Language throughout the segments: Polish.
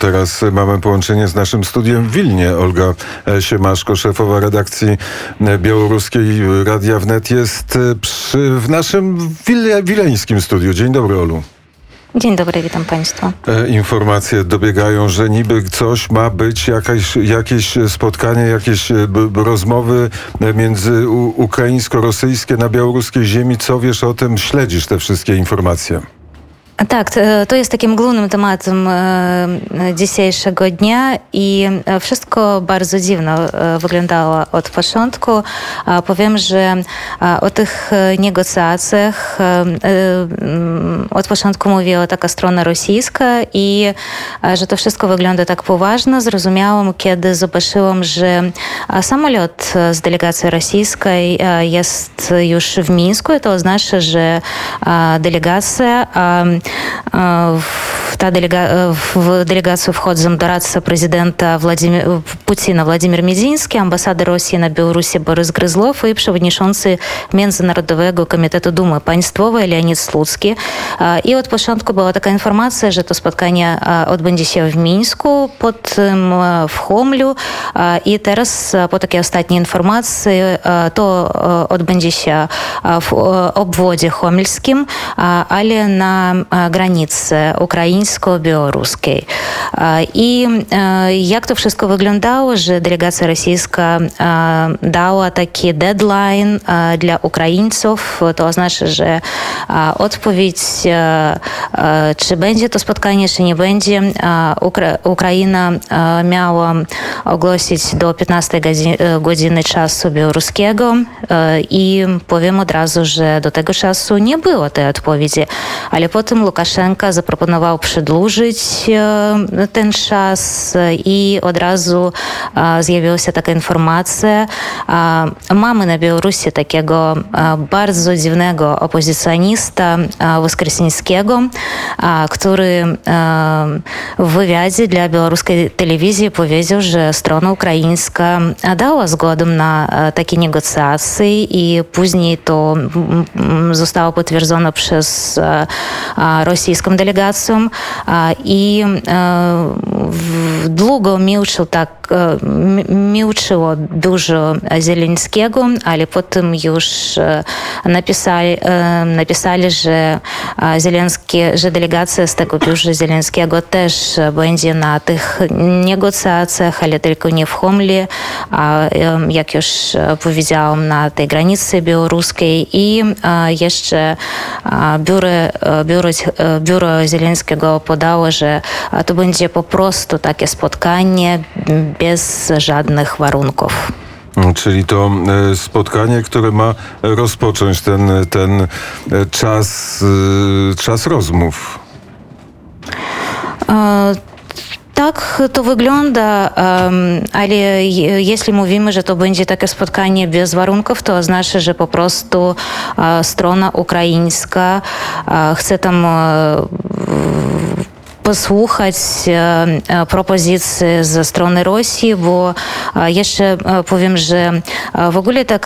Teraz mamy połączenie z naszym studiem w Wilnie. Olga Siemaszko, szefowa redakcji białoruskiej Radia Wnet jest przy, w naszym wile, wileńskim studiu. Dzień dobry, Olu. Dzień dobry, witam Państwa. Informacje dobiegają, że niby coś ma być, jakaś, jakieś spotkanie, jakieś rozmowy między ukraińsko-rosyjskie na białoruskiej ziemi. Co wiesz o tym? Śledzisz te wszystkie informacje? Tak, to jest takim głównym tematem dzisiejszego dnia i wszystko bardzo dziwno wyglądało od początku. Powiem, że o tych negocjacjach od początku mówiła taka strona rosyjska i że to wszystko wygląda tak poważnie. Zrozumiałam, kiedy zobaczyłam, że samolot z delegacji rosyjskiej jest już w Mińsku. To oznacza, że delegacja ta delega w delegację wchodzą doradca prezydenta Władimir, Putina Władimir Miedziński, ambasador Rosji na Białorusi Borys Gryzlow i przewodniczący Międzynarodowego Komitetu Dumy Państwowej Leonid Słucki. I od początku była taka informacja, że to spotkanie odbędzie się w Mińsku, potem w Homlu i teraz po takiej ostatniej informacji to odbędzie się w obwodzie homelskim, ale na granicy ukraińsko-białoruskiej. I jak to wszystko wyglądało, że delegacja rosyjska dała taki deadline dla Ukraińców, to oznacza, że odpowiedź, czy będzie to spotkanie, czy nie będzie, Ukraina miała ogłosić do 15 godziny czasu białoruskiego. I powiem od razu, że do tego czasu nie było tej odpowiedzi, ale potem Łukaszenka zaproponował przedłużyć ten czas i od razu zjawiła się taka informacja. Mamy na Białorusi takiego bardzo dziwnego opozycjonista Woskresińskiego, który w wywiadzie dla białoruskiej telewizji powiedział, że strona ukraińska dała zgodę na takie negocjacje i później to zostało potwierdzone przez rosyjską rosyjską delegacją i długo milczył tak, milczyło dużo Zieleńskiego, ale potem już napisali, napisali że Zieleński, że delegacja z tego biura Zieleńskiego też będzie na tych negocjacjach, ale tylko nie w Homli, a jak już powiedziałam, na tej granicy białoruskiej i jeszcze biuro, biuro, biuro Zieleńskiego podało, że to będzie po prostu takie spotkanie bez żadnych warunków. Czyli to spotkanie, które ma rozpocząć ten, ten czas, czas rozmów. Tak to wygląda, ale jeśli mówimy, że to będzie takie spotkanie bez warunków, to oznacza, że po prostu strona ukraińska chce tam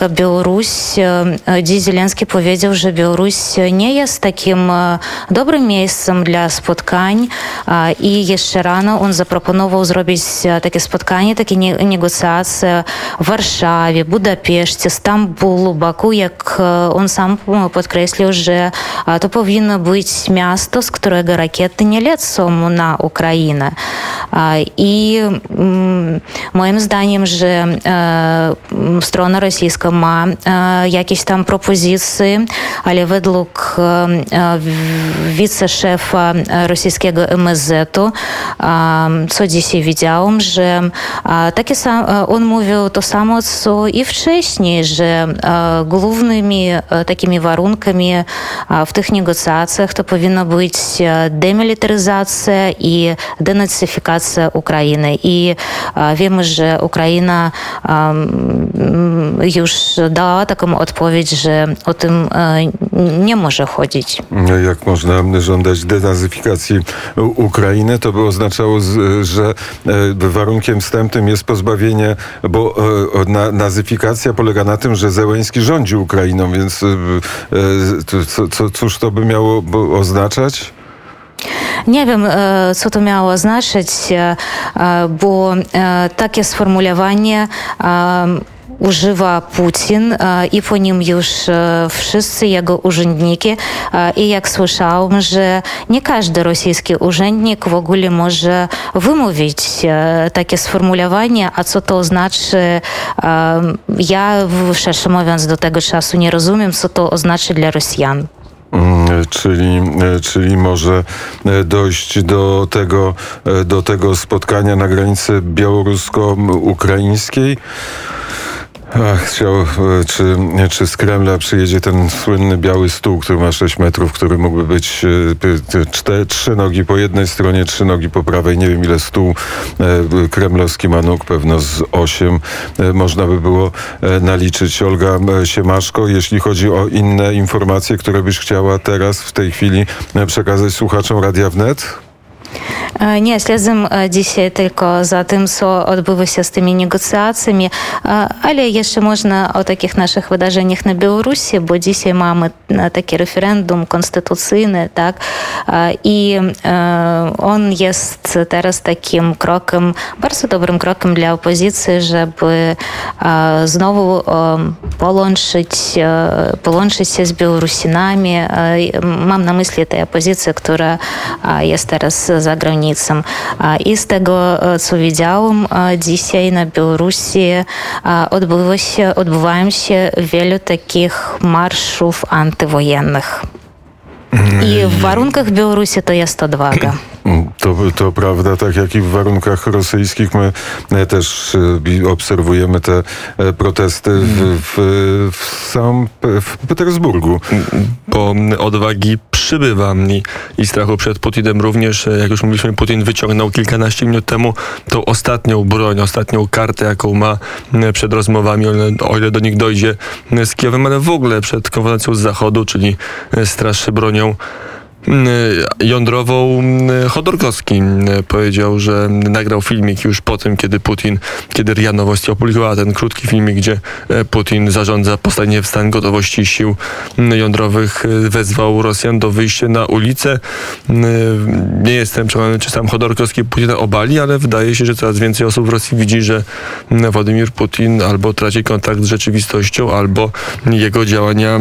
Białoruś, dziś Zielenski powiedział, że Białoruś nie jest takim dobrym miejscem dla spotkań i jeszcze rano on zaproponował zrobić takie spotkanie, takie negocjacje w Warszawie, Budapeszcie, Stambulu, Baku, jak on sam podkreślił, że to powinno być miasto, z którego rakiety nie lecą na Ukrainę. I moim zdaniem, że strona rosyjska ma jakieś tam propozycje, ale według wiceszefa rosyjskiego MSZ-u, co dzisiaj widziałam, że takie sam, on mówił to samo, co i wcześniej, że głównymi takimi warunkami w tych negocjacjach to powinno być demilitaryzacja i denacyfikacja Ukrainy. I wiemy, że Ukraina już dała taką odpowiedź, że o tym nie może chodzić. Jak można żądać denazyfikacji Ukrainy, to by oznaczało, że warunkiem wstępnym jest pozbawienie, bo nazyfikacja polega na tym, że Zełęński rządzi Ukrainą, więc co, cóż to by miało oznaczać? Nie wiem, e, co to miało znaczyć, e, e, bo takie sformułowanie używa Putin i po nim już wszyscy jego urzędniki. I jak słyszałam, że nie każdy rosyjski urzędnik w ogóle może wymówić takie sformułowanie, a co to znaczy, ja szczerze mówiąc do tego czasu nie rozumiem, co to oznacza dla Rosjan. Mm, Czyli, e, czyli może e, dojść do tego, e, do tego spotkania na granicy białorusko-ukraińskiej. Ach, chciał, e, czy, czy z Kremla przyjedzie ten słynny biały stół, który ma 6 metrów, który mógłby być e, p- t- czte, trzy nogi po jednej stronie, trzy nogi po prawej. Nie wiem ile stół e, kremlowski ma nóg, pewno z 8 e, można by było naliczyć. Olga Siemaszko, jeśli chodzi o inne informacje, które byś chciała teraz w tej chwili przekazać słuchaczom Radia Wnet? E, Nie, śledzę e, dzisiaj tylko za tym, co odbywa się z tymi negocjacjami, e, ale jeszcze można o takich naszych wydarzeniach na Białorusi, bo dzisiaj mamy e, taki referendum konstytucyjny, tak, E, i e, on jest teraz takim krokiem, bardzo dobrym krokiem dla opozycji, żeby e, znowu e, połączyć, e, połączyć za granicą. I z tego, e, co widziałam, dzisiaj na Białorusi odbywa się, odbywają się wielu takich marszów antywojennych. I w warunkach Białorusi to jest odwaga. To, to prawda, tak jak i w warunkach rosyjskich my e, też e, i obserwujemy te e, protesty w, w, w samym P- w Petersburgu. bo odwagi przybywa i, i strachu przed Putinem również. Jak już mówiliśmy, Putin wyciągnął kilkanaście minut temu tą ostatnią broń, ostatnią kartę, jaką ma przed rozmowami, o ile, do nich dojdzie z Kijowem, ale w ogóle przed konfrontacją z Zachodu, czyli e, straszy bronią jądrową. m, Chodorkowski m, powiedział, że nagrał filmik już po tym, kiedy Putin, kiedy RIA Nowości opublikowała ten krótki filmik, gdzie Putin zarządza postawienie w stan gotowości sił jądrowych, wezwał Rosjan do wyjścia na ulicę. Nie jestem przekonany, czy sam Chodorkowski Putina obali, ale wydaje się, że coraz więcej osób w Rosji widzi, że Władimir Putin albo traci kontakt z rzeczywistością, albo jego działania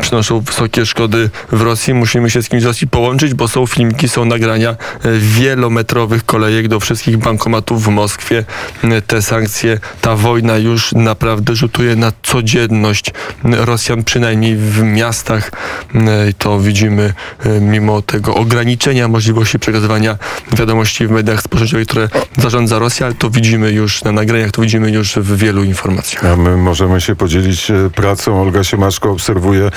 przynoszą wysokie szkody w Rosji. Musimy się z kimś z Rosji połączyć, bo są filmiki, są nagrania e, wielometrowych kolejek do wszystkich bankomatów w Moskwie. M, Te sankcje, ta wojna już naprawdę rzutuje na codzienność Rosjan, przynajmniej w miastach. M, To widzimy e, mimo tego ograniczenia możliwości przekazywania wiadomości w mediach społecznościowych, które zarządza Rosja, ale to widzimy już na nagraniach, to widzimy już w wielu informacjach. A my możemy się podzielić e, pracą. Olga Siemaszko obserwuje, e,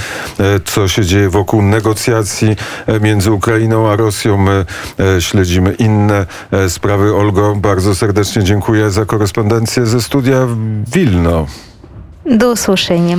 co się dzieje wokół negocjacji e, między Ukrainą a Rosją. My e, śledzimy inne e, sprawy. Olgo, bardzo serdecznie dziękuję za korespondencję ze studia Wilno. До usłyszenia.